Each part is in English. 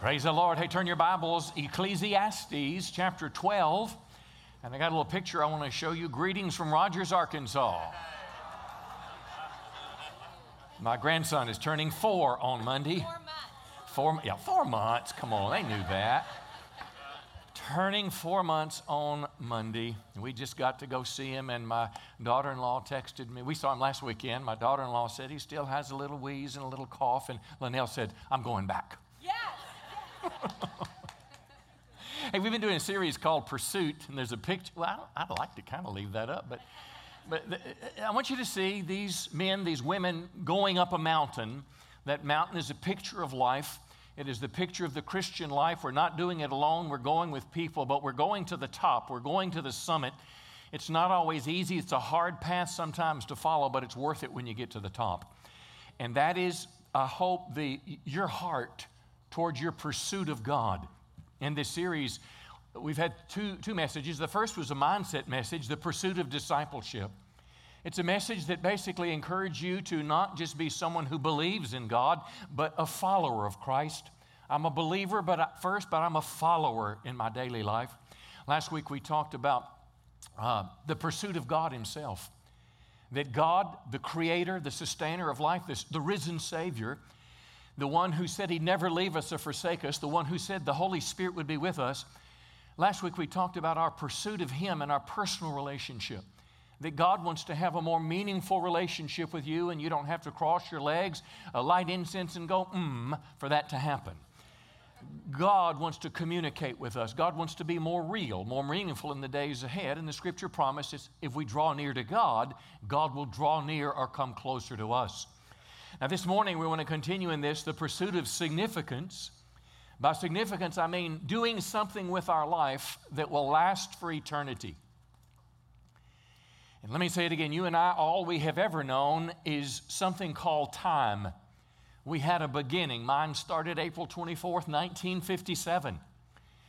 Praise the Lord. Hey, turn your Bibles, Ecclesiastes chapter 12. And I got a little picture I want to show you. Greetings from Rogers, Arkansas. My grandson is turning four on Monday. Four months. Four, yeah, four months. Come on, they knew that. Turning four months on Monday. We just got to go see him, and my daughter in law texted me. We saw him last weekend. My daughter in law said he still has a little wheeze and a little cough, and Linnell said, I'm going back. Hey, we've been doing a series called Pursuit, and there's a picture. Well, I would like to kind of leave that up, but, but the, I want you to see these men, these women going up a mountain. That mountain is a picture of life. It is the picture of the Christian life. We're not doing it alone, we're going with people, but we're going to the top, we're going to the summit. It's not always easy, it's a hard path sometimes to follow, but it's worth it when you get to the top. And that is, I hope, the, your heart towards your pursuit of God. In this series, we've had two, two messages. The first was a mindset message, the pursuit of discipleship. It's a message that basically encourages you to not just be someone who believes in God, but a follower of Christ. I'm a believer, but first, but I'm a follower in my daily life. Last week we talked about uh, the pursuit of God Himself. That God, the Creator, the Sustainer of life, this, the risen Savior, the one who said He'd never leave us or forsake us, the one who said the Holy Spirit would be with us. Last week we talked about our pursuit of Him and our personal relationship. That God wants to have a more meaningful relationship with you, and you don't have to cross your legs, light incense, and go, mmm, for that to happen. God wants to communicate with us. God wants to be more real, more meaningful in the days ahead. And the scripture promises if we draw near to God, God will draw near or come closer to us. Now, this morning we want to continue in this the pursuit of significance. By significance, I mean doing something with our life that will last for eternity. And let me say it again you and I, all we have ever known is something called time. We had a beginning. Mine started April 24th, 1957.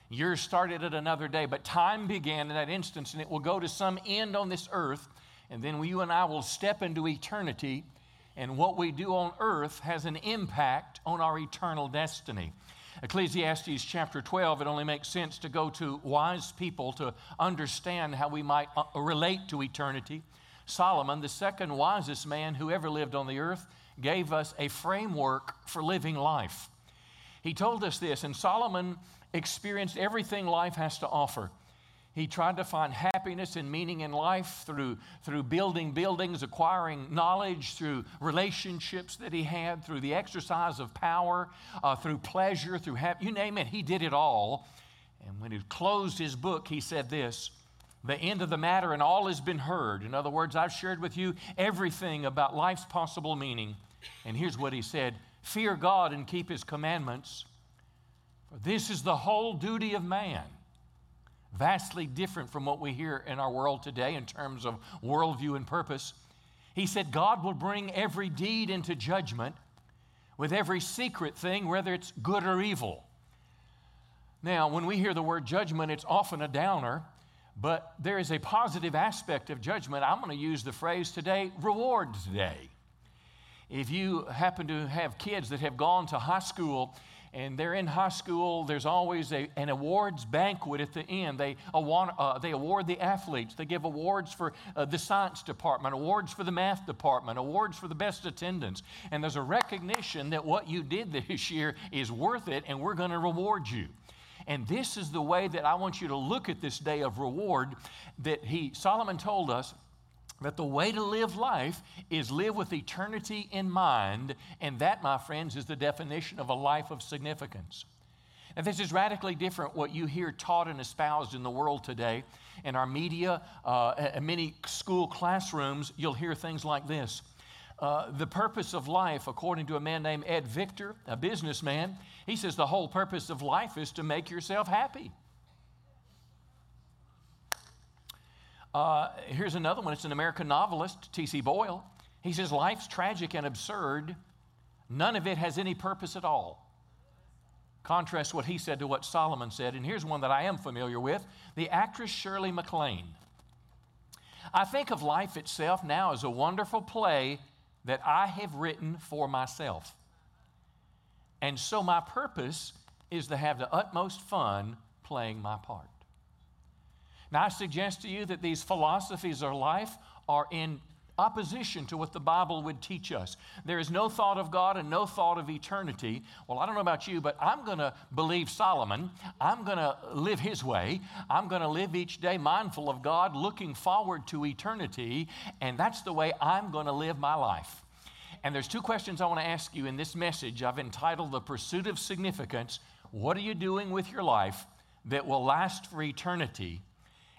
Yours started at another day, but time began in that instance, and it will go to some end on this earth, and then you and I will step into eternity, and what we do on earth has an impact on our eternal destiny. Ecclesiastes chapter 12, it only makes sense to go to wise people to understand how we might uh, relate to eternity. Solomon, the second wisest man who ever lived on the earth, gave us a framework for living life. He told us this, and Solomon experienced everything life has to offer. He tried to find happiness and meaning in life through, through building buildings, acquiring knowledge, through relationships that he had, through the exercise of power, uh, through pleasure, through you name it, he did it all. And when he closed his book, he said this The end of the matter, and all has been heard. In other words, I've shared with you everything about life's possible meaning. And here's what he said Fear God and keep his commandments, for this is the whole duty of man vastly different from what we hear in our world today in terms of worldview and purpose. He said, God will bring every deed into judgment with every secret thing, whether it's good or evil. Now, when we hear the word judgment, it's often a downer, but there is a positive aspect of judgment. I'm going to use the phrase today rewards day. If you happen to have kids that have gone to high school and they're in high school, there's always a, an awards banquet at the end. They award, uh, they award the athletes, they give awards for uh, the science department, awards for the math department, awards for the best attendance. And there's a recognition that what you did this year is worth it, and we're going to reward you. And this is the way that I want you to look at this day of reward that he Solomon told us that the way to live life is live with eternity in mind, and that, my friends, is the definition of a life of significance. And this is radically different what you hear taught and espoused in the world today. In our media, uh, in many school classrooms, you'll hear things like this. Uh, the purpose of life, according to a man named Ed Victor, a businessman, he says the whole purpose of life is to make yourself happy. Uh, here's another one. It's an American novelist, T.C. Boyle. He says, Life's tragic and absurd. None of it has any purpose at all. Contrast what he said to what Solomon said. And here's one that I am familiar with the actress Shirley MacLaine. I think of life itself now as a wonderful play that I have written for myself. And so my purpose is to have the utmost fun playing my part. Now, I suggest to you that these philosophies of life are in opposition to what the Bible would teach us. There is no thought of God and no thought of eternity. Well, I don't know about you, but I'm going to believe Solomon. I'm going to live his way. I'm going to live each day mindful of God, looking forward to eternity, and that's the way I'm going to live my life. And there's two questions I want to ask you in this message. I've entitled The Pursuit of Significance. What are you doing with your life that will last for eternity?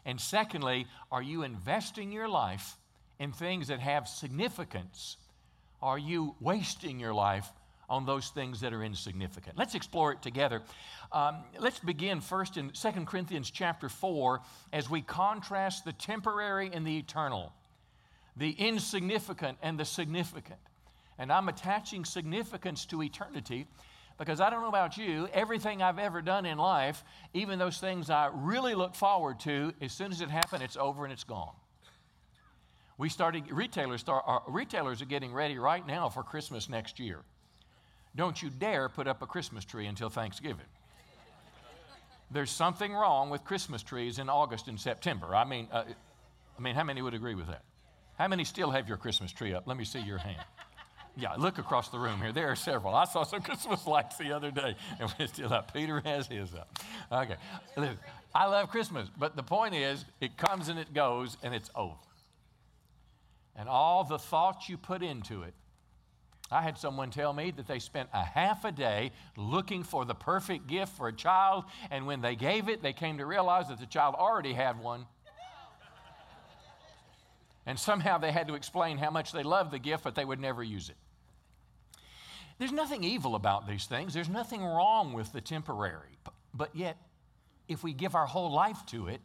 And secondly, are you investing your life in things that have significance? Are you wasting your life on those things that are insignificant? Let's explore it together. Um, let's begin first in 2 Corinthians chapter 4 as we contrast the temporary and the eternal, the insignificant and the significant. And I'm attaching significance to eternity because I don't know about you, everything I've ever done in life, even those things I really look forward to, as soon as it happens, it's over and it's gone. We started, retailers, start, uh, retailers are getting ready right now for Christmas next year. Don't you dare put up a Christmas tree until Thanksgiving. There's something wrong with Christmas trees in August and September. I mean, uh, I mean, how many would agree with that? How many still have your Christmas tree up? Let me see your hand. Yeah, look across the room here. There are several. I saw some Christmas lights the other day, and we're still up. Peter has his up. Okay. I love Christmas, but the point is, it comes and it goes, and it's over. And all the thoughts you put into it. I had someone tell me that they spent a half a day looking for the perfect gift for a child, and when they gave it, they came to realize that the child already had one. And somehow they had to explain how much they loved the gift, but they would never use it. There's nothing evil about these things, there's nothing wrong with the temporary. But yet, if we give our whole life to it,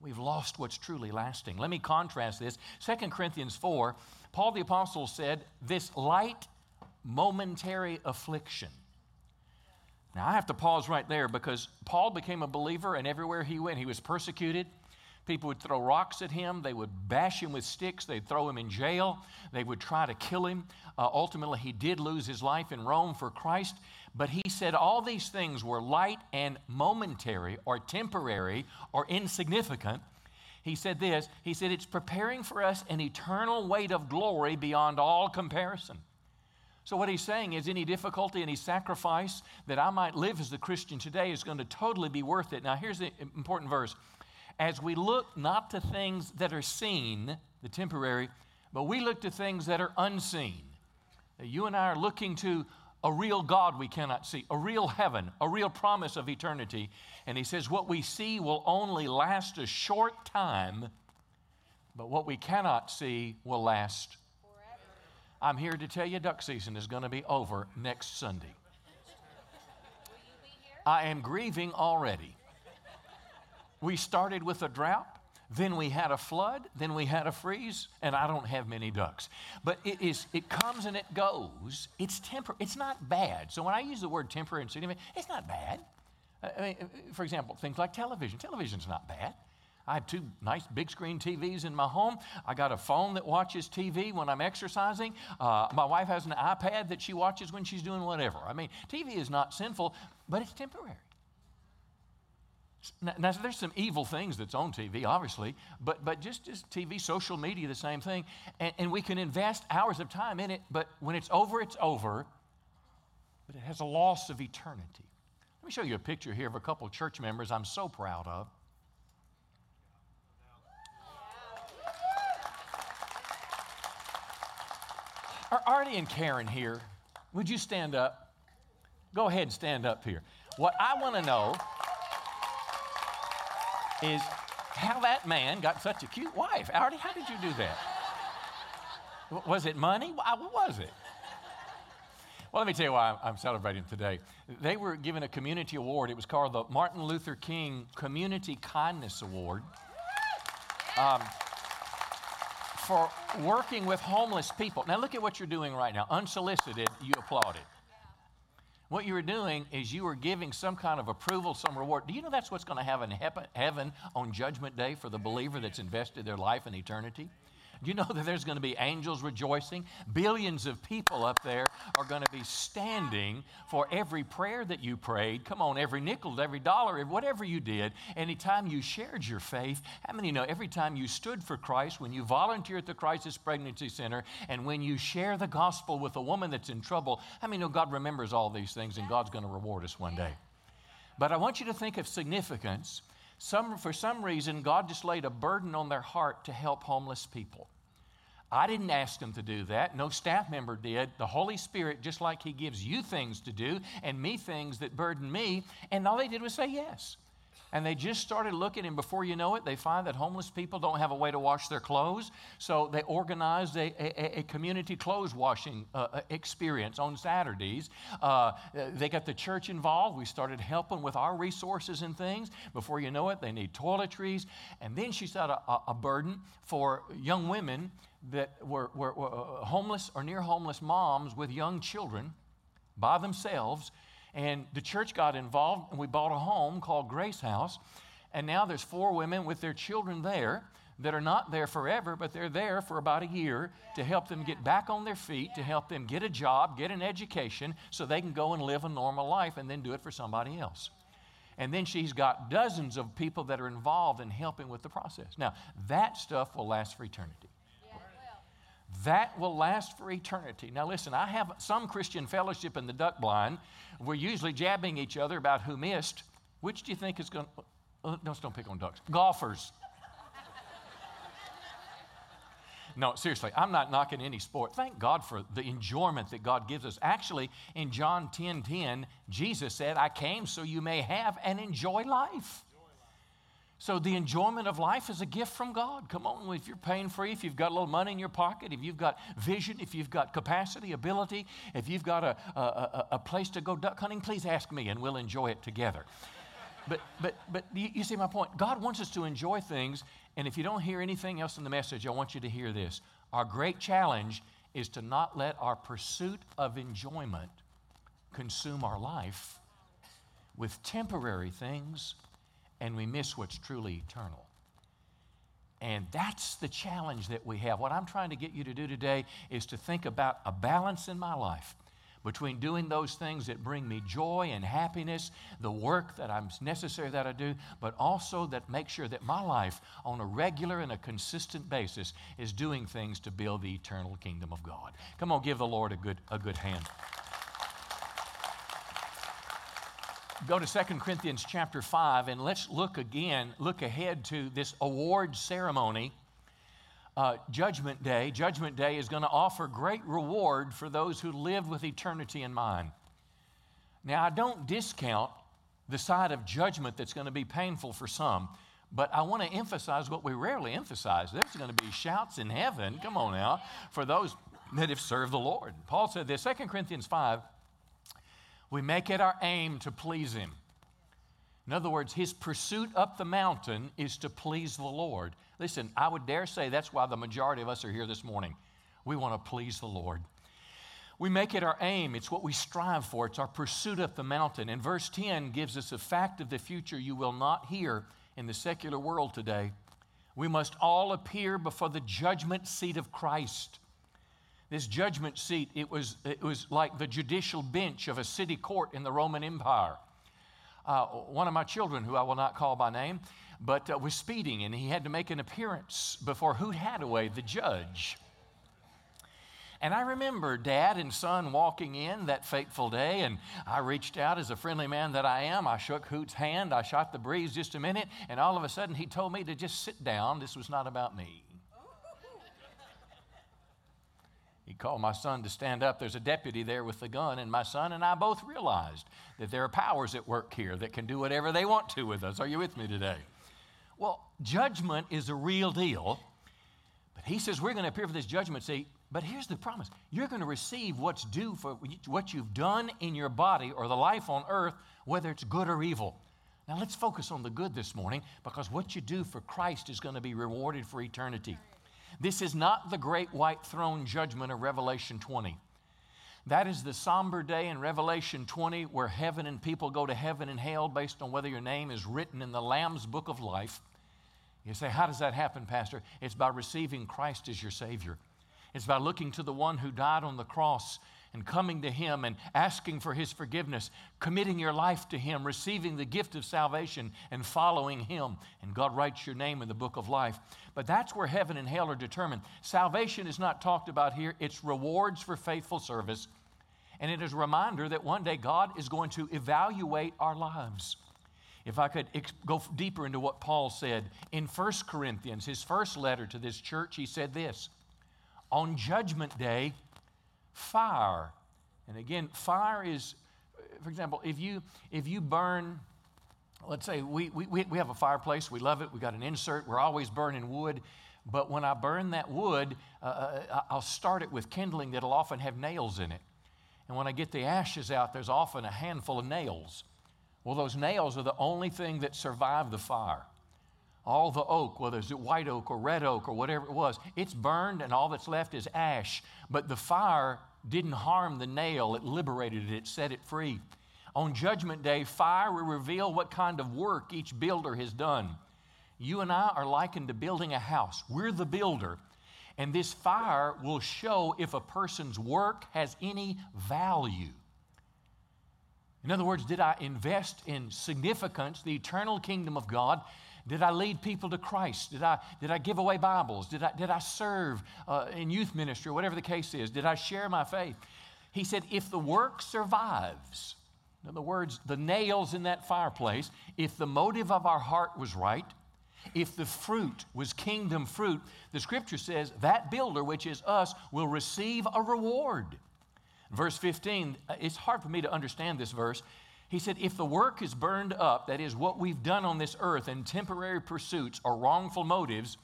we've lost what's truly lasting. Let me contrast this. 2 Corinthians 4, Paul the Apostle said, This light, momentary affliction. Now, I have to pause right there because Paul became a believer, and everywhere he went, he was persecuted. People would throw rocks at him. They would bash him with sticks. They'd throw him in jail. They would try to kill him. Uh, ultimately, he did lose his life in Rome for Christ. But he said all these things were light and momentary or temporary or insignificant. He said this He said, It's preparing for us an eternal weight of glory beyond all comparison. So, what he's saying is, any difficulty, any sacrifice that I might live as a Christian today is going to totally be worth it. Now, here's the important verse as we look not to things that are seen, the temporary, but we look to things that are unseen. You and I are looking to a real God we cannot see, a real heaven, a real promise of eternity. And he says, What we see will only last a short time, but what we cannot see will last. Forever. I'm here to tell you, duck season is going to be over next Sunday. I am grieving already. We started with a drought, then we had a flood, then we had a freeze, and I don't have many ducks. But it is it comes and it goes. It's temper. It's not bad. So when I use the word temporary and significant, it's not bad. I mean, for example, things like television. Television's not bad. I have two nice big screen TVs in my home. I got a phone that watches TV when I'm exercising. Uh, my wife has an iPad that she watches when she's doing whatever. I mean, TV is not sinful, but it's temporary. Now, there's some evil things that's on TV, obviously, but, but just, just TV, social media, the same thing. And, and we can invest hours of time in it, but when it's over, it's over. But it has a loss of eternity. Let me show you a picture here of a couple of church members I'm so proud of. Are Artie and Karen here? Would you stand up? Go ahead and stand up here. What I want to know is how that man got such a cute wife. Artie, how did you do that? Was it money? What was it? Well, let me tell you why I'm celebrating today. They were given a community award. It was called the Martin Luther King Community Kindness Award um, for working with homeless people. Now, look at what you're doing right now. Unsolicited, you applauded. What you were doing is you were giving some kind of approval, some reward. Do you know that's what's going to happen in heaven on Judgment Day for the believer that's invested their life in eternity? You know that there's going to be angels rejoicing? Billions of people up there are going to be standing for every prayer that you prayed. Come on, every nickel, every dollar, whatever you did. Anytime you shared your faith, how many know every time you stood for Christ, when you volunteer at the Crisis Pregnancy Center, and when you share the gospel with a woman that's in trouble, how many know God remembers all these things and God's going to reward us one day? But I want you to think of significance some, for some reason, God just laid a burden on their heart to help homeless people. I didn't ask them to do that. No staff member did. The Holy Spirit, just like He gives you things to do and me things that burden me, and all they did was say yes. And they just started looking, and before you know it, they find that homeless people don't have a way to wash their clothes. So they organized a, a, a community clothes washing uh, uh, experience on Saturdays. Uh, they got the church involved. We started helping with our resources and things. Before you know it, they need toiletries. And then she set a, a burden for young women that were, were, were uh, homeless or near homeless moms with young children by themselves and the church got involved, and we bought a home called Grace House. And now there's four women with their children there that are not there forever, but they're there for about a year to help them get back on their feet, to help them get a job, get an education, so they can go and live a normal life and then do it for somebody else. And then she's got dozens of people that are involved in helping with the process. Now, that stuff will last for eternity. That will last for eternity. Now, listen, I have some Christian fellowship in the duck blind. We're usually jabbing each other about who missed. Which do you think is going to. Uh, no, don't pick on ducks. Golfers. No, seriously, I'm not knocking any sport. Thank God for the enjoyment that God gives us. Actually, in John 10 10, Jesus said, I came so you may have and enjoy life. So, the enjoyment of life is a gift from God. Come on, if you're pain free, if you've got a little money in your pocket, if you've got vision, if you've got capacity, ability, if you've got a, a, a place to go duck hunting, please ask me and we'll enjoy it together. But, but, but you, you see my point. God wants us to enjoy things, and if you don't hear anything else in the message, I want you to hear this. Our great challenge is to not let our pursuit of enjoyment consume our life with temporary things and we miss what's truly eternal. And that's the challenge that we have. What I'm trying to get you to do today is to think about a balance in my life between doing those things that bring me joy and happiness, the work that I'm necessary that I do, but also that make sure that my life on a regular and a consistent basis is doing things to build the eternal kingdom of God. Come on, give the Lord a good, a good hand. Go to 2 Corinthians chapter 5 and let's look again, look ahead to this award ceremony. Uh, judgment Day. Judgment Day is going to offer great reward for those who live with eternity in mind. Now, I don't discount the side of judgment that's going to be painful for some, but I want to emphasize what we rarely emphasize. There's going to be shouts in heaven, come on now, for those that have served the Lord. Paul said this, 2 Corinthians 5 we make it our aim to please Him. In other words, his pursuit up the mountain is to please the Lord. Listen, I would dare say that's why the majority of us are here this morning. We want to please the Lord. We make it our aim, it's what we strive for, it's our pursuit up the mountain. And verse 10 gives us a fact of the future you will not hear in the secular world today. We must all appear before the judgment seat of Christ this judgment seat, it was, it was like the judicial bench of a city court in the Roman Empire. Uh, one of my children, who I will not call by name, but uh, was speeding and he had to make an appearance before Hoot Hadaway, the judge. And I remember dad and son walking in that fateful day, and I reached out as a friendly man that I am. I shook Hoot's hand, I shot the breeze just a minute, and all of a sudden he told me to just sit down. This was not about me. He called my son to stand up. There's a deputy there with the gun, and my son and I both realized that there are powers at work here that can do whatever they want to with us. Are you with me today? Well, judgment is a real deal, but he says we're going to appear for this judgment seat. But here's the promise you're going to receive what's due for what you've done in your body or the life on earth, whether it's good or evil. Now, let's focus on the good this morning because what you do for Christ is going to be rewarded for eternity. This is not the great white throne judgment of Revelation 20. That is the somber day in Revelation 20 where heaven and people go to heaven and hell based on whether your name is written in the Lamb's book of life. You say, How does that happen, Pastor? It's by receiving Christ as your Savior. It's by looking to the one who died on the cross and coming to Him and asking for His forgiveness, committing your life to Him, receiving the gift of salvation, and following Him. And God writes your name in the book of life. But that's where heaven and hell are determined. Salvation is not talked about here, it's rewards for faithful service. And it is a reminder that one day God is going to evaluate our lives. If I could ex- go deeper into what Paul said in 1 Corinthians, his first letter to this church, he said this On Judgment Day, fire. And again, fire is, for example, if you, if you burn, let's say we, we, we have a fireplace, we love it, we got an insert, we're always burning wood. But when I burn that wood, uh, uh I'll start it with kindling that'll often have nails in it. And when I get the ashes out, there's often a handful of nails. Well, those nails are the only thing that survived the fire. All the oak, whether it's white oak or red oak or whatever it was, it's burned and all that's left is ash. But the fire didn't harm the nail, it liberated it, it set it free. On Judgment Day, fire will reveal what kind of work each builder has done. You and I are likened to building a house. We're the builder. And this fire will show if a person's work has any value. In other words, did I invest in significance, the eternal kingdom of God? Did I lead people to Christ? Did I, did I give away Bibles? Did I, did I serve uh, in youth ministry or whatever the case is? Did I share my faith? He said, if the work survives, in other words, the nails in that fireplace, if the motive of our heart was right, if the fruit was kingdom fruit, the scripture says that builder, which is us, will receive a reward. Verse 15, uh, it's hard for me to understand this verse. He said, If the work is burned up, that is what we've done on this earth in temporary pursuits or wrongful motives,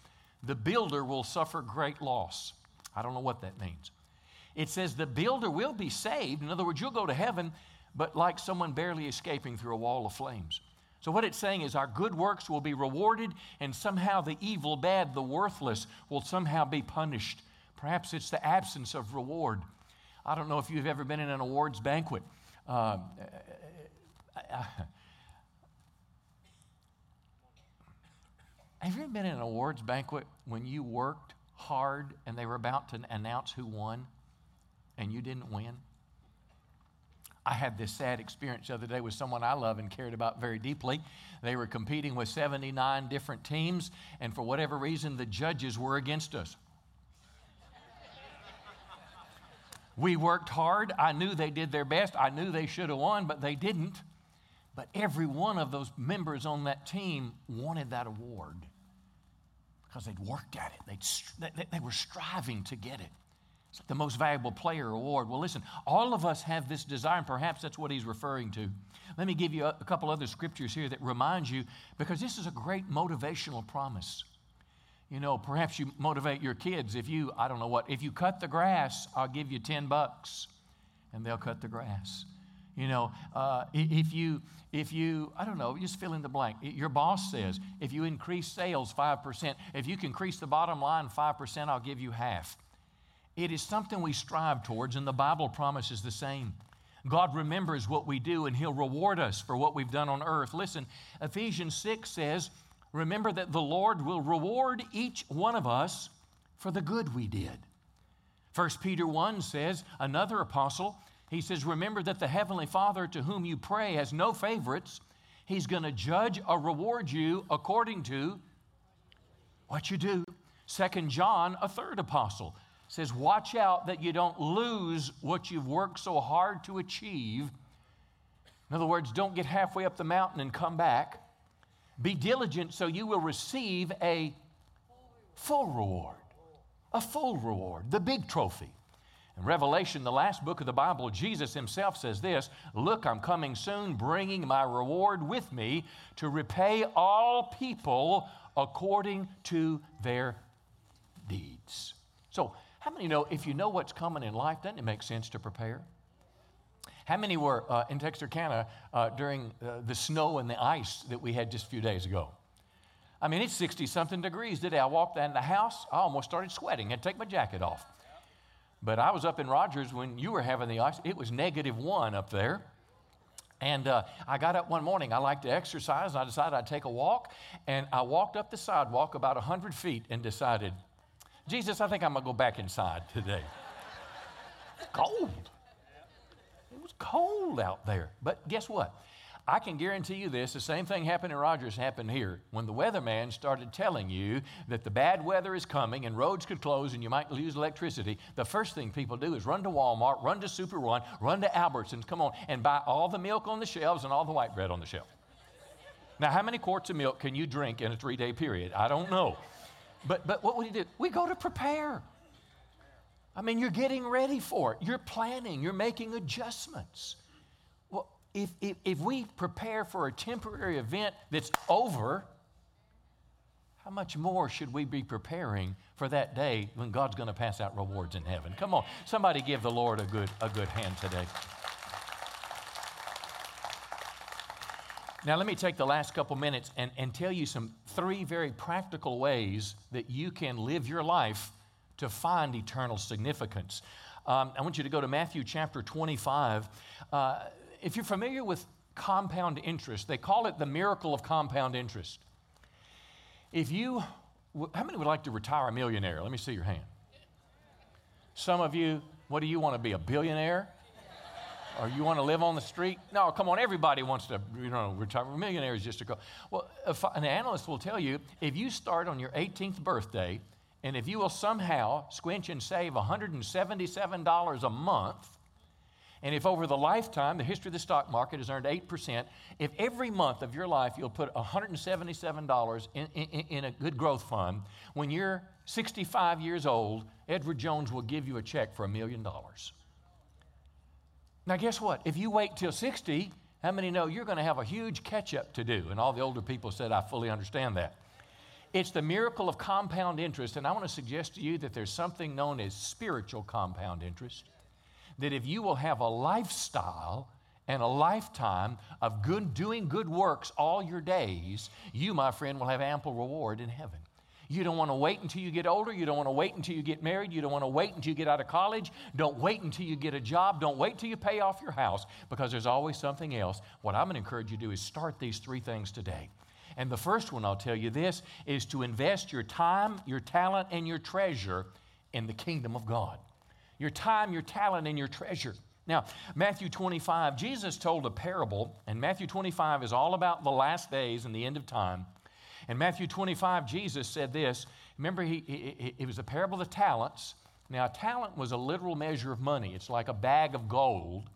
the builder will suffer great loss. I don't know what that means. It says the builder will be saved. In other words, you'll go to heaven, but like someone barely escaping through a wall of flames. So, what it's saying is our good works will be rewarded, and somehow the evil, bad, the worthless will somehow be punished. Perhaps it's the absence of reward. I don't know if you've ever been in an awards banquet. Uh, have you ever been in an awards banquet when you worked hard and they were about to announce who won and you didn't win? I had this sad experience the other day with someone I love and cared about very deeply. They were competing with 79 different teams, and for whatever reason, the judges were against us. We worked hard. I knew they did their best. I knew they should have won, but they didn't. But every one of those members on that team wanted that award because they'd worked at it. They'd, they, they were striving to get it. It's like the most valuable player award. Well, listen, all of us have this desire, and perhaps that's what he's referring to. Let me give you a, a couple other scriptures here that remind you, because this is a great motivational promise. You know, perhaps you motivate your kids. If you, I don't know what, if you cut the grass, I'll give you 10 bucks and they'll cut the grass. You know, uh, if you, if you, I don't know, just fill in the blank. Your boss says, if you increase sales 5%, if you can increase the bottom line 5%, I'll give you half. It is something we strive towards, and the Bible promises the same. God remembers what we do, and He'll reward us for what we've done on earth. Listen, Ephesians 6 says, remember that the Lord will reward each one of us for the good we did. 1 Peter 1 says, another apostle, he says, Remember that the Heavenly Father to whom you pray has no favorites. He's going to judge or reward you according to what you do. Second John, a third apostle, says, Watch out that you don't lose what you've worked so hard to achieve. In other words, don't get halfway up the mountain and come back. Be diligent so you will receive a full reward. A full reward, the big trophy. In Revelation, the last book of the Bible, Jesus himself says this Look, I'm coming soon, bringing my reward with me to repay all people according to their deeds. So, how many know if you know what's coming in life, doesn't it make sense to prepare? How many were uh, in Texarkana uh, during uh, the snow and the ice that we had just a few days ago? I mean, it's 60 something degrees today. I walked in the house, I almost started sweating. Had to take my jacket off. But I was up in Rogers when you were having the ice. It was negative one up there. And uh, I got up one morning. I like to exercise. And I decided I'd take a walk. And I walked up the sidewalk about 100 feet and decided, Jesus, I think I'm going to go back inside today. cold. It was cold out there. But guess what? I can guarantee you this the same thing happened in Rogers happened here. When the weatherman started telling you that the bad weather is coming and roads could close and you might lose electricity, the first thing people do is run to Walmart, run to Super One, run to Albertsons, come on, and buy all the milk on the shelves and all the white bread on the shelf. Now, how many quarts of milk can you drink in a three day period? I don't know. But, but what we do, we go to prepare. I mean, you're getting ready for it. You're planning. You're making adjustments if, if, if we prepare for a temporary event that's over, how much more should we be preparing for that day when God's going to pass out rewards in heaven? Come on, somebody give the Lord a good, a good hand today. Now, let me take the last couple minutes and, and tell you some three very practical ways that you can live your life to find eternal significance. Um, I want you to go to Matthew chapter 25. Uh, if you're familiar with compound interest, they call it the miracle of compound interest. If you, how many would like to retire a millionaire? Let me see your hand. Some of you, what do you want to be, a billionaire? Or you want to live on the street? No, come on, everybody wants to, you know, retire. A millionaire is just a go. Well, an analyst will tell you if you start on your 18th birthday, and if you will somehow squinch and save $177 a month, and if over the lifetime, the history of the stock market has earned 8%, if every month of your life you'll put $177 in, in, in, a good growth fund, when you're 65 years old, Edward Jones will give you a check for a million dollars. Now, guess what? If you wait till 60, how many know you're going to have a huge catch up to do? And all the older people said, I fully understand that. It's the miracle of compound interest, and I want to suggest to you that there's something known as spiritual compound interest that if you will have a lifestyle and a lifetime of good, doing good works all your days, you, my friend, will have ample reward in heaven. You don't want to wait until you get older. You don't want to wait until you get married. You don't want to wait until you get out of college. Don't wait until you get a job. Don't wait until you pay off your house because there's always something else. What I'm going to encourage you to do is start these three things today. And the first one, I'll tell you this, is to invest your time, your talent, and your treasure in the kingdom of God your time, your talent, and your treasure. Now, Matthew 25, Jesus told a parable, and Matthew 25 is all about the last days and the end of time. In Matthew 25, Jesus said this. Remember, he, he, it was a parable of talents. Now, a talent was a literal measure of money, it's like a bag of gold.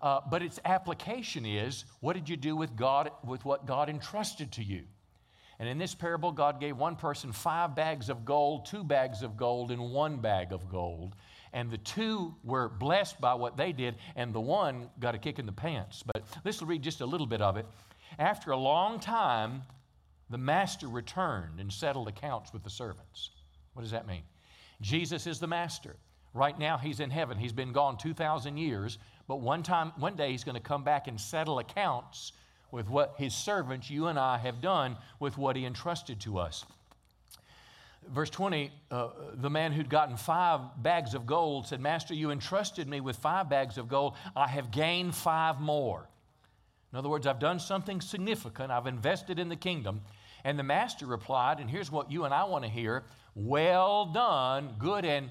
Uh, but its application is what did you do with God, with what God entrusted to you? And in this parable, God gave one person five bags of gold, two bags of gold, and one bag of gold and the two were blessed by what they did, and the one got a kick in the pants. But let's read just a little bit of it. After a long time, the master returned and settled accounts with the servants. What does that mean? Jesus is the master. Right now, he's in heaven. He's been gone 2,000 years, but one time, one day, he's going to come back and settle accounts with what his servants, you and I, have done with what he entrusted to us verse 20, uh, the man who'd gotten five bags of gold said, Master, you entrusted me with five bags of gold. I have gained five more. In other words, I've done something significant. I've invested in the kingdom. And the master replied, and here's what you and I want to hear Well done, good and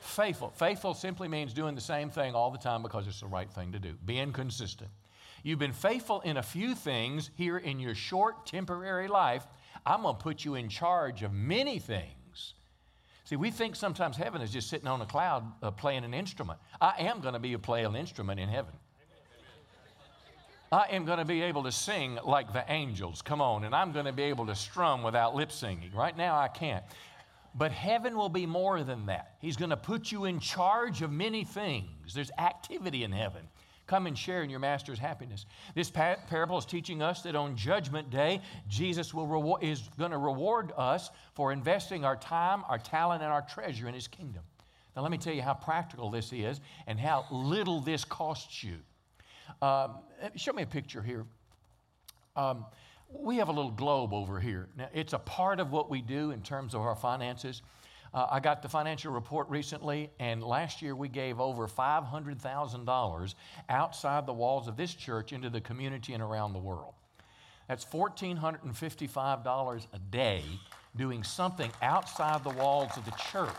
faithful. Faithful simply means doing the same thing all the time because it's the right thing to do, being consistent. You've been faithful in a few things here in your short temporary life. I'm going to put you in charge of many things. See, we think sometimes heaven is just sitting on a cloud uh, playing an instrument. I am going to be a play an instrument in heaven. I am going to be able to sing like the angels. Come on. And I'm going to be able to strum without lip singing. Right now, I can't. But heaven will be more than that. He's going to put you in charge of many things. There's activity in heaven. Come and share in your master's happiness. This parable is teaching us that on Judgment Day, Jesus will is going to reward us for investing our time, our talent, and our treasure in His kingdom. Now, let me tell you how practical this is and how little this costs you. Um, show me a picture here. Um, we have a little globe over here. Now, it's a part of what we do in terms of our finances. Uh, I got the financial report recently, and last year we gave over $500,000 outside the walls of this church into the community and around the world. That's $1,455 a day doing something outside the walls of the church.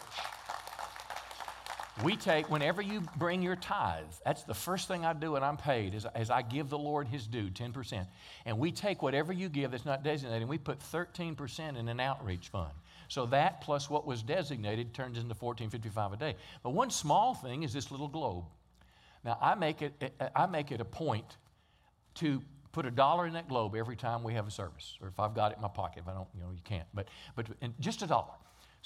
We take, whenever you bring your tithe, that's the first thing I do when I'm paid, is, is I give the Lord his due, 10%. And we take whatever you give that's not designated, and we put 13% in an outreach fund. So that plus what was designated turns into 1455 a day. But one small thing is this little globe. Now I make it, eh, eh, I make it a point to put a dollar in that globe every time we have a service, or if I've got it in my pocket. If I don't, you know, you can't. But but just a dollar.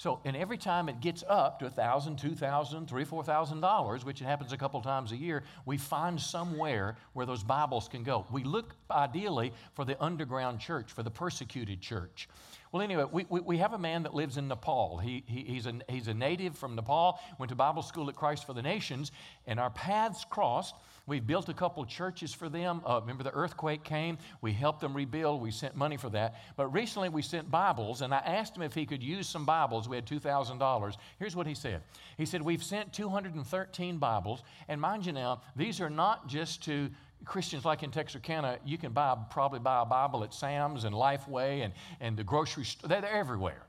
So, and every time it gets up to $1,000, $2,000, $3,000, $4,000, which it happens a couple times a year, we find somewhere where those Bibles can go. We look ideally for the underground church, for the persecuted church. Well, anyway, we, we, we, have a man that lives in Nepal. He, he, he's, a, he's a native from Nepal, went to Bible school at Christ for the Nations, and our paths crossed. We built a couple churches for them. Uh, remember, the earthquake came. We helped them rebuild. We sent money for that. But recently, we sent Bibles, and I asked him if he could use some Bibles. We had $2,000. Here's what he said He said, We've sent 213 Bibles, and mind you now, these are not just to Christians like in Texarkana, you can buy probably buy a Bible at Sam's and Lifeway and, and the grocery store. They're everywhere.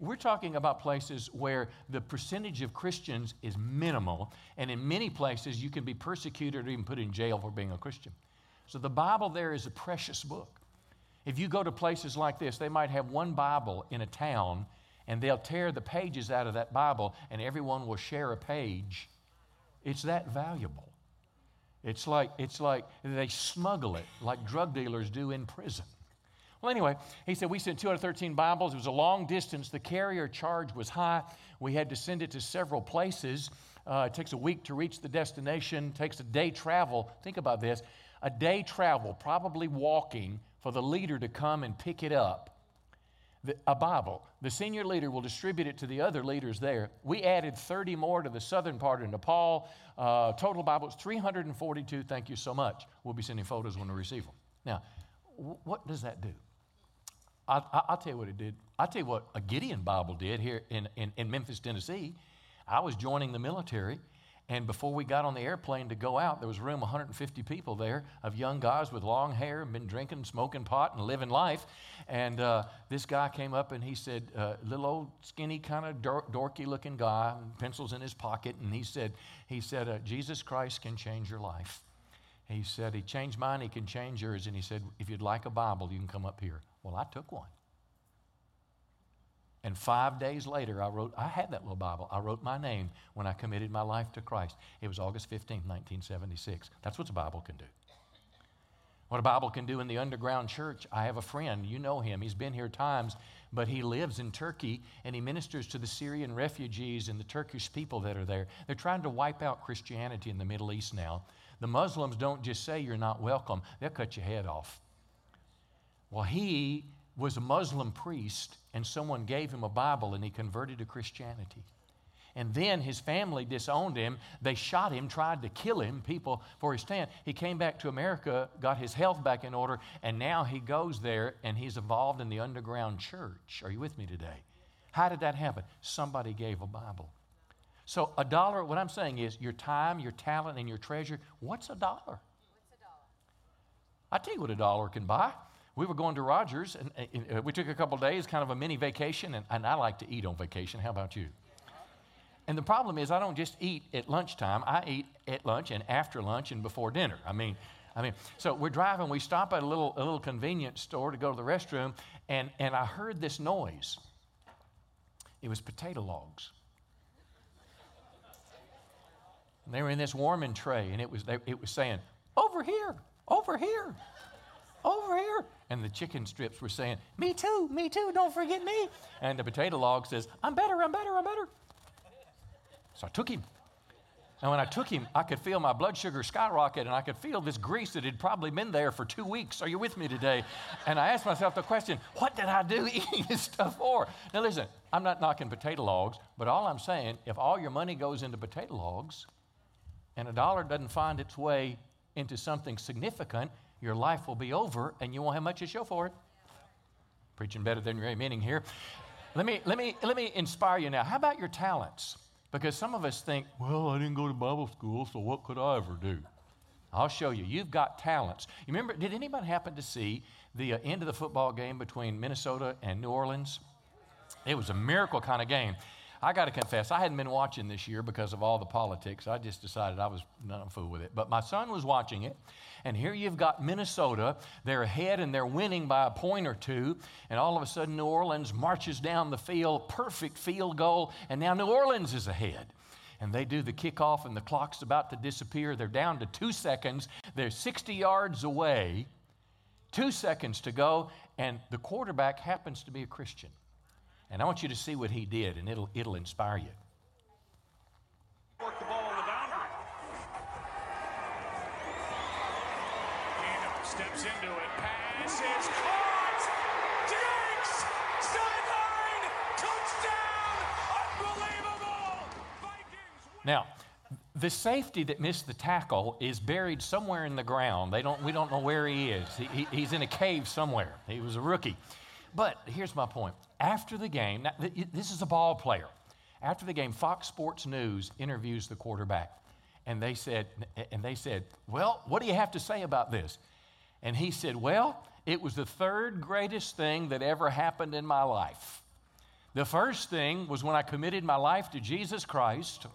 We're talking about places where the percentage of Christians is minimal, and in many places you can be persecuted or even put in jail for being a Christian. So the Bible there is a precious book. If you go to places like this, they might have one Bible in a town, and they'll tear the pages out of that Bible, and everyone will share a page. It's that valuable. It's like, it's like they smuggle it like drug dealers do in prison. Well, anyway, he said we sent 213 Bibles. It was a long distance. The carrier charge was high. We had to send it to several places. Uh, it takes a week to reach the destination, it takes a day travel. Think about this a day travel, probably walking, for the leader to come and pick it up the, a Bible. The senior leader will distribute it to the other leaders there. We added 30 more to the southern part of Nepal. Uh, total Bibles, 342. Thank you so much. We'll be sending photos when we receive them. Now, w- what does that do? I, will tell you what it did. I'll tell you what a Gideon Bible did here in, in, in Memphis, Tennessee. I was joining the military, and before we got on the airplane to go out, there was room 150 people there of young guys with long hair and been drinking, smoking pot, and living life. And uh, this guy came up and he said, uh, little old skinny kind of dorky looking guy, pencils in his pocket, and he said, he said, uh, Jesus Christ can change your life. He said, He changed mine, He can change yours. And he said, If you'd like a Bible, you can come up here. Well, I took one. And five days later, I wrote, I had that little Bible. I wrote my name when I committed my life to Christ. It was August 15, 1976. That's what the Bible can do. What a Bible can do in the underground church. I have a friend, you know him. He's been here times, but he lives in Turkey and he ministers to the Syrian refugees and the Turkish people that are there. They're trying to wipe out Christianity in the Middle East now. The Muslims don't just say you're not welcome, they'll cut your head off. Well, he was a Muslim priest, and someone gave him a Bible, and he converted to Christianity. And then his family disowned him. They shot him, tried to kill him, people for his stand. He came back to America, got his health back in order, and now he goes there and he's involved in the underground church. Are you with me today? How did that happen? Somebody gave a Bible. So, a dollar, what I'm saying is your time, your talent, and your treasure. What's a dollar? What's a dollar? I tell you what a dollar can buy we were going to Rogers, and uh, we took a couple days, kind of a mini vacation, and, and I like to eat on vacation. How about you? And the problem is, I don't just eat at lunchtime. I eat at lunch and after lunch and before dinner. I mean, I mean, so we're driving. We stop at a little, a little convenience store to go to the restroom, and, and I heard this noise. It was potato logs. And they were in this warming tray, and it was, they, it was saying, Over here, over here over here. And the chicken strips were saying, Me too, me too, don't forget me. And the potato log says, I'm better, I'm better, I'm better. So I took him. And when I took him, I could feel my blood sugar skyrocket and I could feel this grease that had probably been there for two weeks. Are you with me today? And I asked myself the question, what did I do eating this stuff for? Now, listen, I'm not knocking potato logs, but all I'm saying, if all your money goes into potato logs and a dollar doesn't find its way into something significant, your life will be over and you won't have much to show for it. Preaching better than your meaning here. let me, let, me, let me inspire you now. How about your talents? Because some of us think, well, I didn't go to Bible school, so what could I ever do? I'll show you. You've got talents. You remember, did anybody happen to see the uh, end of the football game between Minnesota and New Orleans? It was a miracle kind of game. I got to confess, I hadn't been watching this year because of all the politics. I just decided I was not a fool with it. But my son was watching it, and here you've got Minnesota. They're ahead and they're winning by a point or two, and all of a sudden New Orleans marches down the field, perfect field goal, and now New Orleans is ahead and they do the kickoff, and the clock's about to disappear. They're down to two seconds. They're 60 yards away, two seconds to go, and the quarterback happens to be a Christian. And I want you to see what he did, and it'll, it'll inspire you. Work the ball on the boundary. Keenum steps into it. Pass caught. Diggs! Sideline! Touchdown! Unbelievable! Vikings. Now, the safety that missed the tackle is buried somewhere in the ground. They don't, we don't know where he is. He, he, he's in a cave somewhere. He was a rookie. But here's my point. After the game, now, this is a ball player. After the game, Fox Sports News interviews the quarterback. And they said, and they said, Well, what do you have to say about this? And he said, Well, it was the third greatest thing that ever happened in my life. The first thing was when I committed my life to Jesus Christ.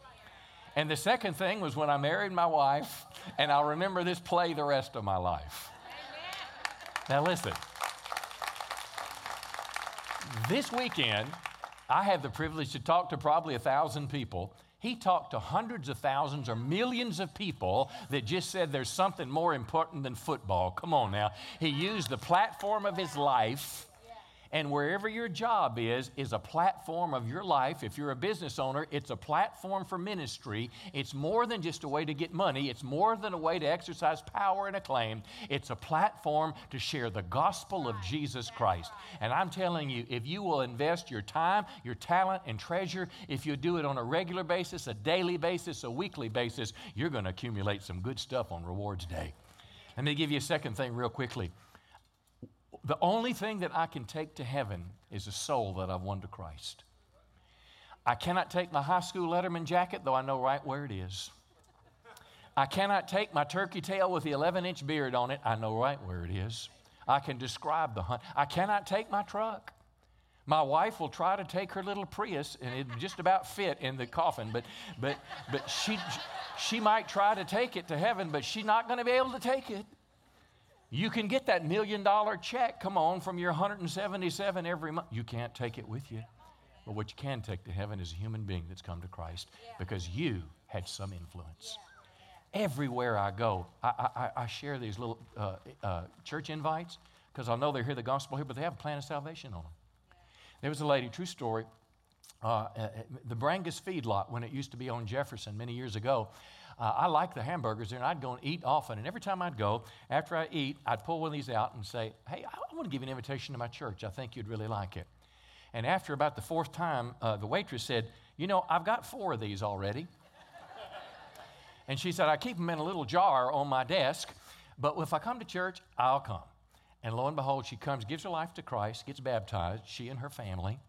And the second thing was when I married my wife, and I'll remember this play the rest of my life. Now, listen. This weekend, I had the privilege to talk to probably a thousand people. He talked to hundreds of thousands or millions of people that just said there's something more important than football. Come on now. He used the platform of his life and wherever your job is, is a platform of your life. If you're a business owner, it's a platform for ministry. It's more than just a way to get money, it's more than a way to exercise power and acclaim. It's a platform to share the gospel of Jesus Christ. And I'm telling you, if you will invest your time, your talent, and treasure, if you do it on a regular basis, a daily basis, a weekly basis, you're going to accumulate some good stuff on Rewards Day. Let me give you a second thing, real quickly. The only thing that I can take to heaven is a soul that I've won to Christ. I cannot take my high school Letterman jacket, though I know right where it is. I cannot take my turkey tail with the 11 inch beard on it. I know right where it is. I can describe the hunt. I cannot take my truck. My wife will try to take her little Prius, and it just about fit in the coffin, but, but, but she, she might try to take it to heaven, but she's not going to be able to take it. You can get that million dollar check, come on, from your 177 every month. You can't take it with you. But what you can take to heaven is a human being that's come to Christ because you had some influence. Everywhere I go, I, I, I share these little uh, uh, church invites because I know they hear the gospel here, but they have a plan of salvation on them. There was a lady, true story, uh, the Brangus feedlot when it used to be on Jefferson many years ago. Uh, I like the hamburgers there, and I'd go and eat often. And every time I'd go, after I eat, I'd pull one of these out and say, Hey, I want to give you an invitation to my church. I think you'd really like it. And after about the fourth time, uh, the waitress said, You know, I've got four of these already. and she said, I keep them in a little jar on my desk, but if I come to church, I'll come. And lo and behold, she comes, gives her life to Christ, gets baptized, she and her family.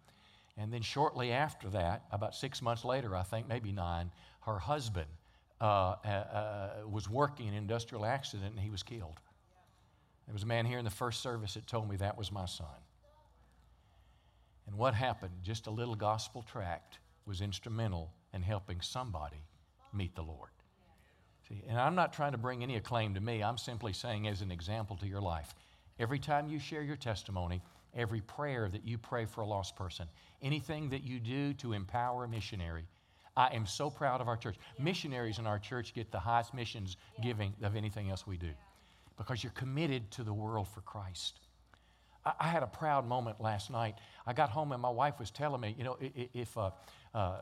And then shortly after that, about six months later, I think, maybe nine, her husband uh, uh, was working in an industrial accident and he was killed. There was a man here in the first service that told me that was my son. And what happened? Just a little gospel tract was instrumental in helping somebody meet the Lord. See, and I'm not trying to bring any acclaim to me. I'm simply saying, as an example to your life, every time you share your testimony, every prayer that you pray for a lost person, anything that you do to empower a missionary, I am so proud of our church. Missionaries in our church get the highest missions giving of anything else we do because you're committed to the world for Christ. I, I had a proud moment last night. I got home and my wife was telling me, you know, if uh, uh,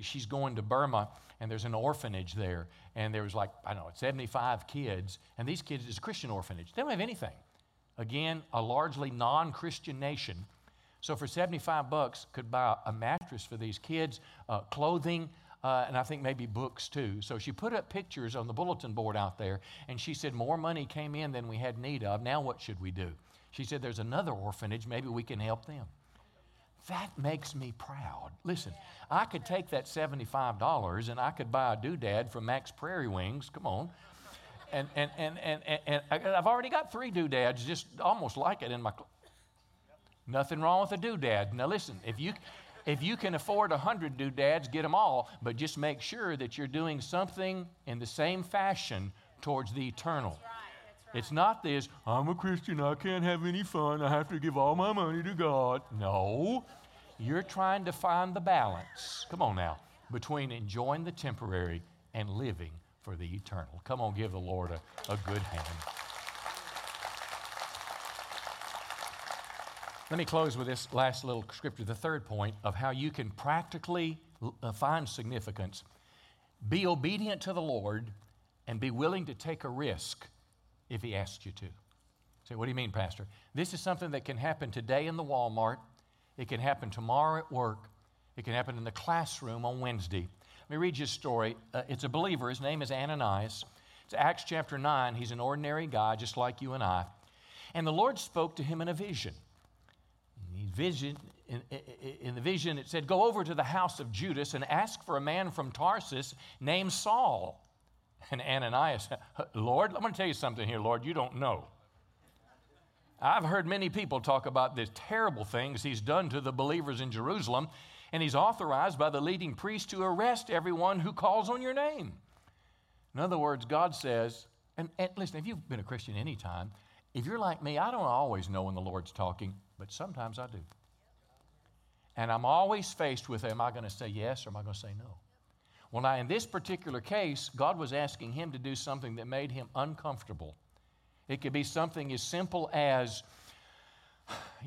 she's going to Burma and there's an orphanage there, and there was like, I don't know, 75 kids, and these kids, it's a Christian orphanage. They don't have anything. Again, a largely non Christian nation so for 75 bucks, could buy a mattress for these kids, uh, clothing, uh, and I think maybe books too. So she put up pictures on the bulletin board out there, and she said more money came in than we had need of. Now what should we do? She said there's another orphanage. Maybe we can help them. That makes me proud. Listen, I could take that $75 and I could buy a doodad from Mack's Prairie Wings. Come on. And, and, and, and, and, and I've already got three doodads just almost like it in my. Cl- Nothing wrong with a doodad. Now listen, if you, if you can afford a hundred doodads, get them all, but just make sure that you're doing something in the same fashion towards the eternal. It's not this, I'm a Christian, I can't have any fun, I have to give all my money to God. No, you're trying to find the balance, come on now, between enjoying the temporary and living for the eternal. Come on, give the Lord a, a good hand. Let me close with this last little scripture, the third point of how you can practically uh, find significance. Be obedient to the Lord and be willing to take a risk if He asks you to. Say, what do you mean, Pastor? This is something that can happen today in the Walmart, it can happen tomorrow at work, it can happen in the classroom on Wednesday. Let me read you a story. Uh, it's a believer, his name is Ananias. It's Acts chapter 9. He's an ordinary guy, just like you and I. And the Lord spoke to him in a vision vision, in, in, the vision, it said, Go over to the house of Judas and ask for a man from Tarsus named Saul. And Ananias, Lord, I'm going to tell you something here, Lord, you don't know. I've heard many people talk about the terrible things he's done to the believers in Jerusalem, and he's authorized by the leading priest to arrest everyone who calls on your name. In other words, God says, and, and listen, if you've been a Christian any time, if you're like me, I don't always know when the Lord's talking but sometimes I do. And I'm always faced with am I going to say yes or am I going to say no? Well, now, in this particular case, God was asking him to do something that made him uncomfortable. It could be something as simple as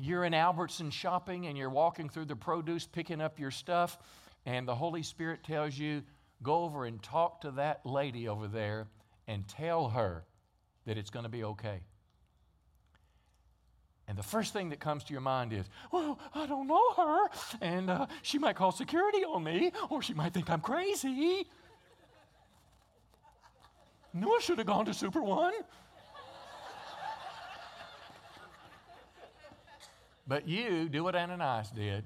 you're in Albertson shopping and you're walking through the produce picking up your stuff, and the Holy Spirit tells you, go over and talk to that lady over there and tell her that it's going to be okay. And the first thing that comes to your mind is, well, I don't know her, and uh, she might call security on me, or she might think I'm crazy. Knew I should have gone to Super One. but you do what Ananias did.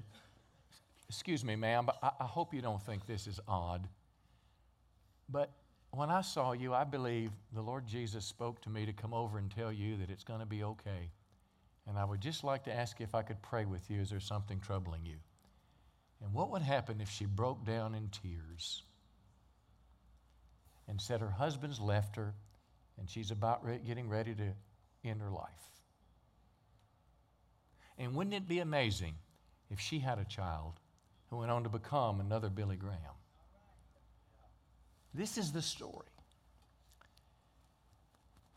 Excuse me, ma'am, but I, I hope you don't think this is odd. But when I saw you, I believe the Lord Jesus spoke to me to come over and tell you that it's going to be okay. And I would just like to ask you if I could pray with you. Is there something troubling you? And what would happen if she broke down in tears and said her husband's left her and she's about re- getting ready to end her life? And wouldn't it be amazing if she had a child who went on to become another Billy Graham? This is the story.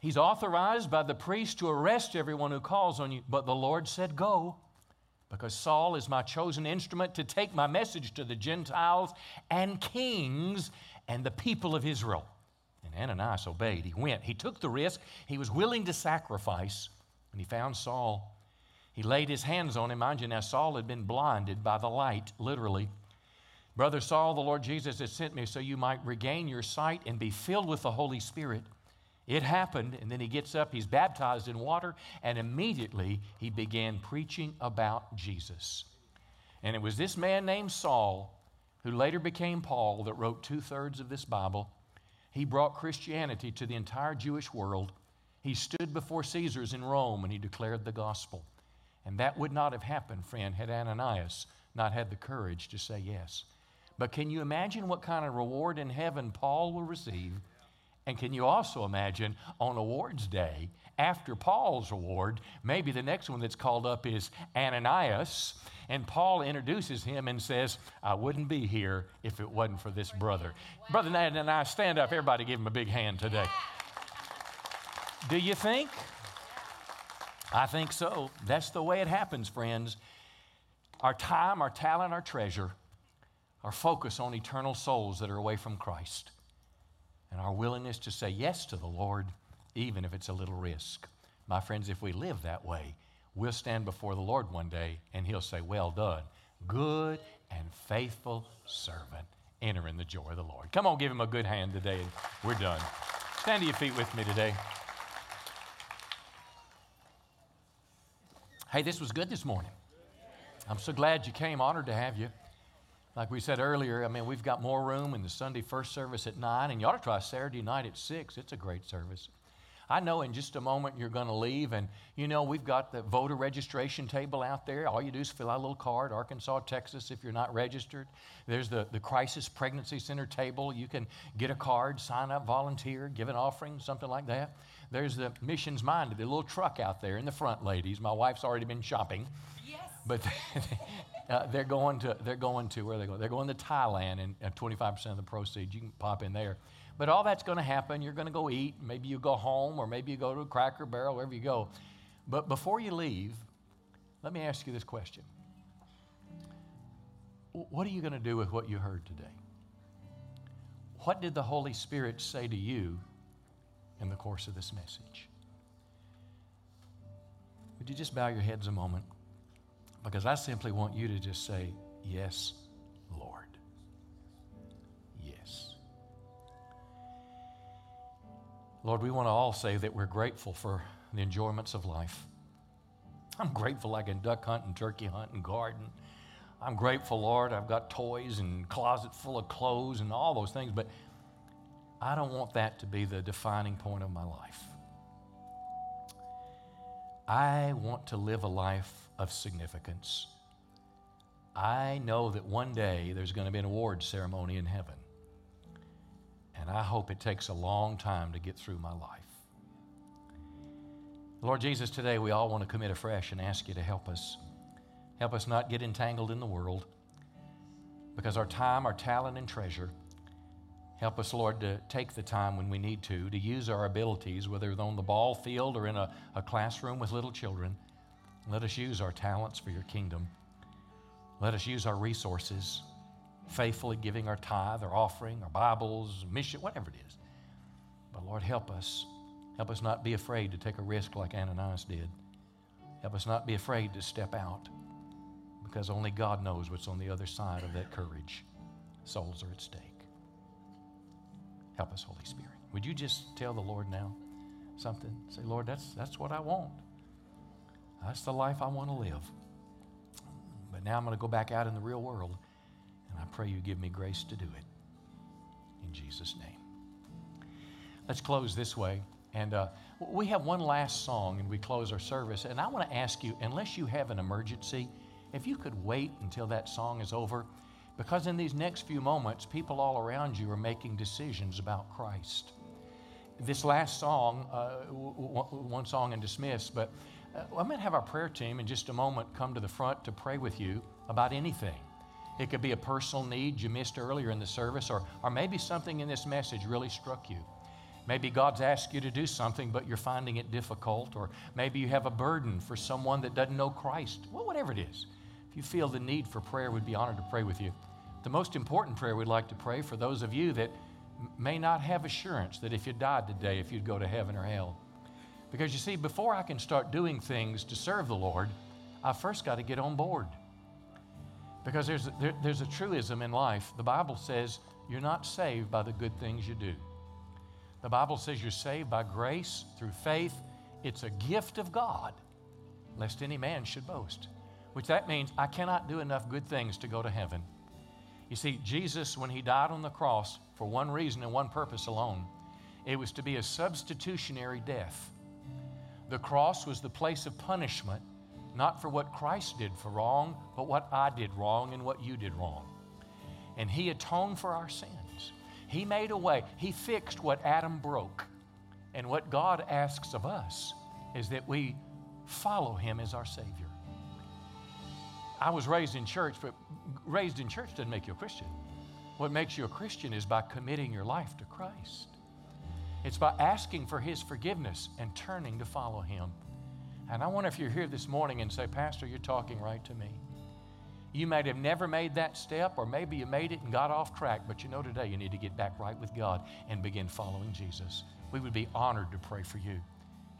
He's authorized by the priest to arrest everyone who calls on you. But the Lord said, Go, because Saul is my chosen instrument to take my message to the Gentiles and kings and the people of Israel. And Ananias obeyed. He went. He took the risk. He was willing to sacrifice. And he found Saul, he laid his hands on him. Mind you, now Saul had been blinded by the light, literally. Brother Saul, the Lord Jesus has sent me so you might regain your sight and be filled with the Holy Spirit. It happened, and then he gets up, he's baptized in water, and immediately he began preaching about Jesus. And it was this man named Saul, who later became Paul, that wrote two thirds of this Bible. He brought Christianity to the entire Jewish world. He stood before Caesars in Rome and he declared the gospel. And that would not have happened, friend, had Ananias not had the courage to say yes. But can you imagine what kind of reward in heaven Paul will receive and can you also imagine on awards day, after Paul's award, maybe the next one that's called up is Ananias, and Paul introduces him and says, I wouldn't be here if it wasn't for this brother. Brother and I stand up, everybody give him a big hand today. Do you think? I think so. That's the way it happens, friends. Our time, our talent, our treasure, our focus on eternal souls that are away from Christ and our willingness to say yes to the Lord, even if it's a little risk. My friends, if we live that way, we'll stand before the Lord one day and He'll say, Well done, good and faithful servant. Enter in the joy of the Lord. Come on, give Him a good hand today. and We're done. Stand to your feet with me today. Hey, this was good this morning. I'm so glad you came. Honored to have you. Like we said earlier, I mean, we've got more room in the Sunday first service at 9, and you ought to try Saturday night at 6. It's a great service. I know in just a moment you're going to leave, and you know, we've got the voter registration table out there. All you do is fill out a little card, Arkansas, Texas, if you're not registered. There's the, the Crisis Pregnancy Center table. You can get a card, sign up, volunteer, give an offering, something like that. There's the Missions Minded, the little truck out there in the front, ladies. My wife's already been shopping. Yes. But uh, they're going to, they're going to, where are they going? They're going to Thailand, and uh, 25% of the proceeds, you can pop in there. But all that's going to happen. You're going to go eat. Maybe you go home, or maybe you go to a Cracker Barrel, wherever you go. But before you leave, let me ask you this question What are you going to do with what you heard today? What did the Holy Spirit say to you in the course of this message? Would you just bow your heads a moment? Because I simply want you to just say, Yes, Lord. Yes. Lord, we want to all say that we're grateful for the enjoyments of life. I'm grateful I can duck hunt and turkey hunt and garden. I'm grateful, Lord, I've got toys and closet full of clothes and all those things, but I don't want that to be the defining point of my life. I want to live a life of significance. I know that one day there's going to be an award ceremony in heaven. And I hope it takes a long time to get through my life. Lord Jesus, today we all want to commit afresh and ask you to help us. Help us not get entangled in the world because our time, our talent, and treasure. Help us, Lord, to take the time when we need to, to use our abilities, whether on the ball field or in a, a classroom with little children. Let us use our talents for your kingdom. Let us use our resources faithfully giving our tithe, our offering, our Bibles, mission, whatever it is. But Lord, help us. Help us not be afraid to take a risk like Ananias did. Help us not be afraid to step out because only God knows what's on the other side of that courage. Souls are at stake. Help us, Holy Spirit. Would you just tell the Lord now something? Say, Lord, that's, that's what I want. That's the life I want to live. But now I'm going to go back out in the real world and I pray you give me grace to do it. In Jesus' name. Let's close this way. And uh, we have one last song and we close our service. And I want to ask you, unless you have an emergency, if you could wait until that song is over, because in these next few moments, people all around you are making decisions about Christ. This last song, uh, one song and dismiss, but uh, I'm going to have our prayer team in just a moment come to the front to pray with you about anything. It could be a personal need you missed earlier in the service, or, or maybe something in this message really struck you. Maybe God's asked you to do something, but you're finding it difficult, or maybe you have a burden for someone that doesn't know Christ. Well, whatever it is. If you feel the need for prayer, we'd be honored to pray with you. The most important prayer we'd like to pray for those of you that may not have assurance that if you died today, if you'd go to heaven or hell. Because you see, before I can start doing things to serve the Lord, I first got to get on board. Because there's, there, there's a truism in life. The Bible says you're not saved by the good things you do. The Bible says you're saved by grace through faith. It's a gift of God, lest any man should boast. Which that means I cannot do enough good things to go to heaven. You see, Jesus, when he died on the cross for one reason and one purpose alone, it was to be a substitutionary death. The cross was the place of punishment not for what Christ did for wrong, but what I did wrong and what you did wrong. And He atoned for our sins. He made a way. He fixed what Adam broke. And what God asks of us is that we follow Him as our Savior. I was raised in church, but raised in church doesn't make you a Christian. What makes you a Christian is by committing your life to Christ. It's by asking for His forgiveness and turning to follow Him. And I wonder if you're here this morning and say, Pastor, you're talking right to me. You may have never made that step, or maybe you made it and got off track, but you know today you need to get back right with God and begin following Jesus. We would be honored to pray for you.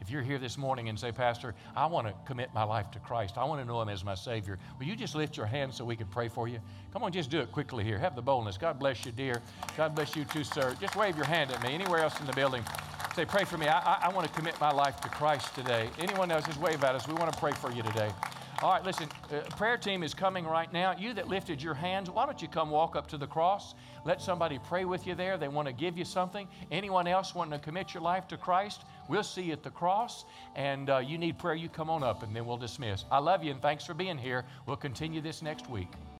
If you're here this morning and say, Pastor, I want to commit my life to Christ, I want to know Him as my Savior, will you just lift your hand so we can pray for you? Come on, just do it quickly here. Have the boldness. God bless you, dear. God bless you too, sir. Just wave your hand at me. Anywhere else in the building, say, Pray for me. I, I, I want to commit my life to Christ today. Anyone else, just wave at us. We want to pray for you today. All right, listen, uh, prayer team is coming right now. You that lifted your hands, why don't you come walk up to the cross? Let somebody pray with you there. They want to give you something. Anyone else wanting to commit your life to Christ? We'll see you at the cross. And uh, you need prayer, you come on up and then we'll dismiss. I love you and thanks for being here. We'll continue this next week.